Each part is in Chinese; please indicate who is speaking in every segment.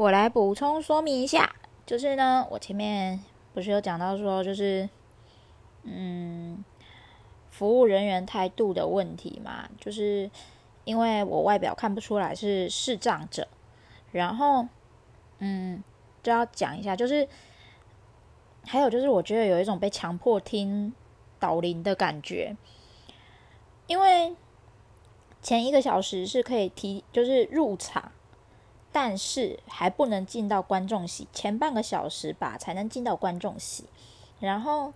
Speaker 1: 我来补充说明一下，就是呢，我前面不是有讲到说，就是嗯，服务人员态度的问题嘛，就是因为我外表看不出来是视障者，然后嗯，就要讲一下，就是还有就是，我觉得有一种被强迫听导聆的感觉，因为前一个小时是可以提，就是入场。但是还不能进到观众席，前半个小时吧才能进到观众席，然后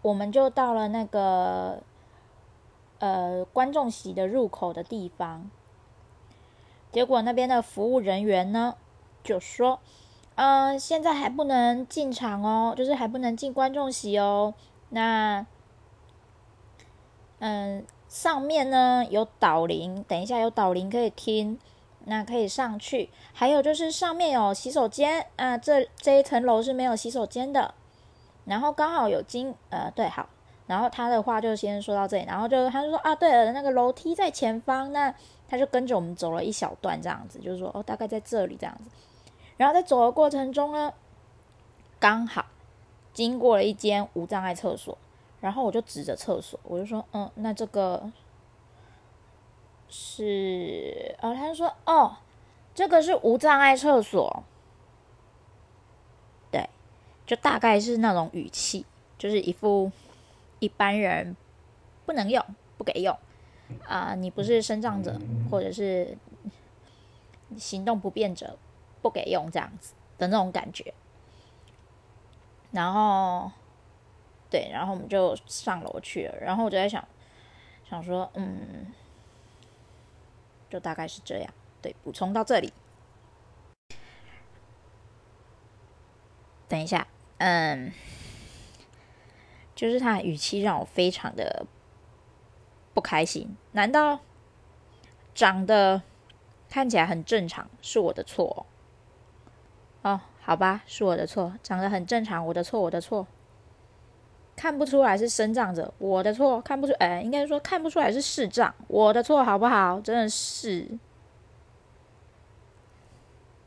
Speaker 1: 我们就到了那个呃观众席的入口的地方，结果那边的服务人员呢就说：“呃，现在还不能进场哦，就是还不能进观众席哦。那嗯、上面呢有导聆，等一下有导聆可以听。”那可以上去，还有就是上面有洗手间，啊，这这一层楼是没有洗手间的。然后刚好有经，呃，对，好，然后他的话就先说到这里，然后就他就说啊，对了，那个楼梯在前方，那他就跟着我们走了一小段这样子，就是说哦，大概在这里这样子。然后在走的过程中呢，刚好经过了一间无障碍厕所，然后我就指着厕所，我就说，嗯，那这个。是，哦，他就说，哦，这个是无障碍厕所，对，就大概是那种语气，就是一副一般人不能用、不给用，啊、你不是身障者或者是行动不便者，不给用这样子的那种感觉。然后，对，然后我们就上楼去了，然后我就在想，想说，嗯。就大概是这样，对，补充到这里。等一下，嗯，就是他的语气让我非常的不开心。难道长得看起来很正常是我的错？哦，好吧，是我的错，长得很正常，我的错，我的错。看不出来是身障者，我的错；看不出，哎，应该说看不出来是视障，我的错，好不好？真的是